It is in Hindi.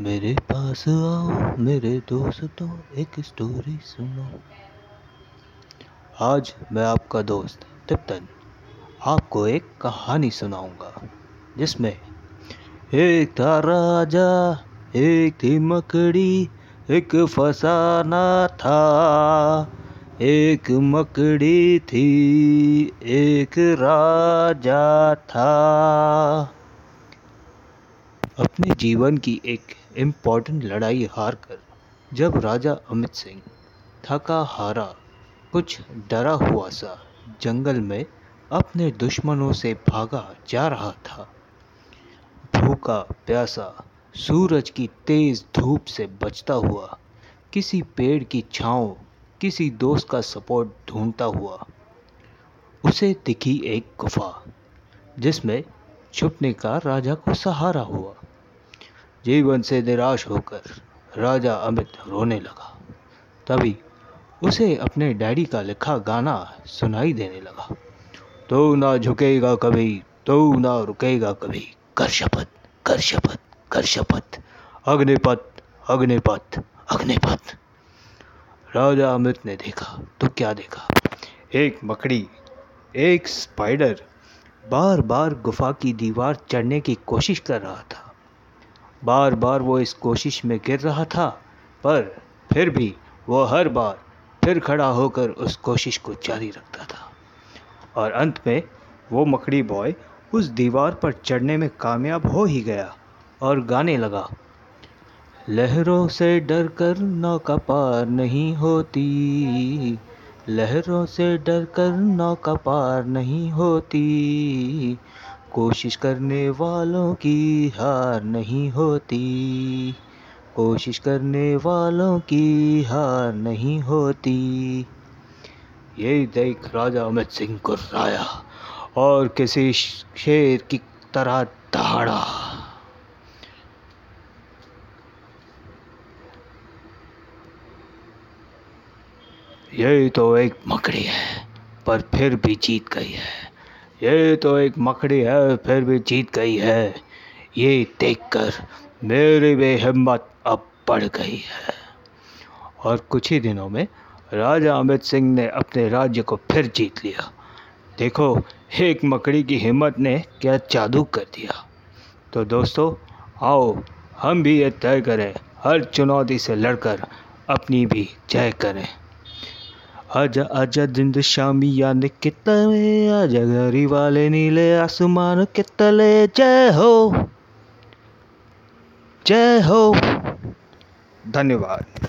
मेरे पास आओ मेरे दोस्तों एक स्टोरी सुनो आज मैं आपका दोस्त तिप्तन आपको एक कहानी सुनाऊँगा जिसमें एक था राजा एक थी मकड़ी एक फसाना था एक मकड़ी थी, एक राजा था। अपने जीवन की एक इम्पोर्टेंट लड़ाई हार कर, जब राजा अमित सिंह थका हारा, कुछ डरा हुआ सा जंगल में अपने दुश्मनों से भागा जा रहा था। भूखा, प्यासा सूरज की तेज धूप से बचता हुआ किसी पेड़ की छांव किसी दोस्त का सपोर्ट ढूंढता हुआ, उसे दिखी एक गुफा, जिसमें छुपने का राजा को सहारा हुआ। जीवन से निराश होकर राजा अमित रोने लगा। तभी उसे अपने डैडी का लिखा गाना सुनाई देने लगा। तो ना झुकेगा कभी तो ना रुकेगा कभी। कर शपथ कर शपथ कर शपथ। अग्निपथ अग्निपथ अग्निपथ। राजा अमृत ने देखा तो क्या देखा? एक मकड़ी एक स्पाइडर बार बार गुफा की दीवार चढ़ने की कोशिश कर रहा था। बार बार वो इस कोशिश में गिर रहा था, पर फिर भी वो हर बार फिर खड़ा होकर उस कोशिश को जारी रखता था। और अंत में वो मकड़ी बॉय उस दीवार पर चढ़ने में कामयाब हो ही गया और गाने लगा। लहरों से डर कर नौका पार नहीं होती। लहरों से डर कर नौका पार नहीं होती। कोशिश करने वालों की हार नहीं होती। कोशिश करने वालों की हार नहीं होती। ये देख राजा अमित सिंह को राया और किसी शेर की तरह दहाड़ा। ये तो एक मकड़ी है, पर फिर भी जीत गई है। ये तो एक मकड़ी है, फिर भी जीत गई है। ये देखकर मेरी भी हिम्मत अब बढ़ गई है। और कुछ ही दिनों में राजा अमित सिंह ने अपने राज्य को फिर जीत लिया। देखो, एक मकड़ी की हिम्मत ने क्या जादू कर दिया। तो दोस्तों, आओ, हम भी ये तय करें, हर चुनौती से लड़कर अपनी भी जय करें। आजा आजा जिंद शामी या कितने आजा घरी वाले नीले आसमान के तले। जय हो जय हो। धन्यवाद।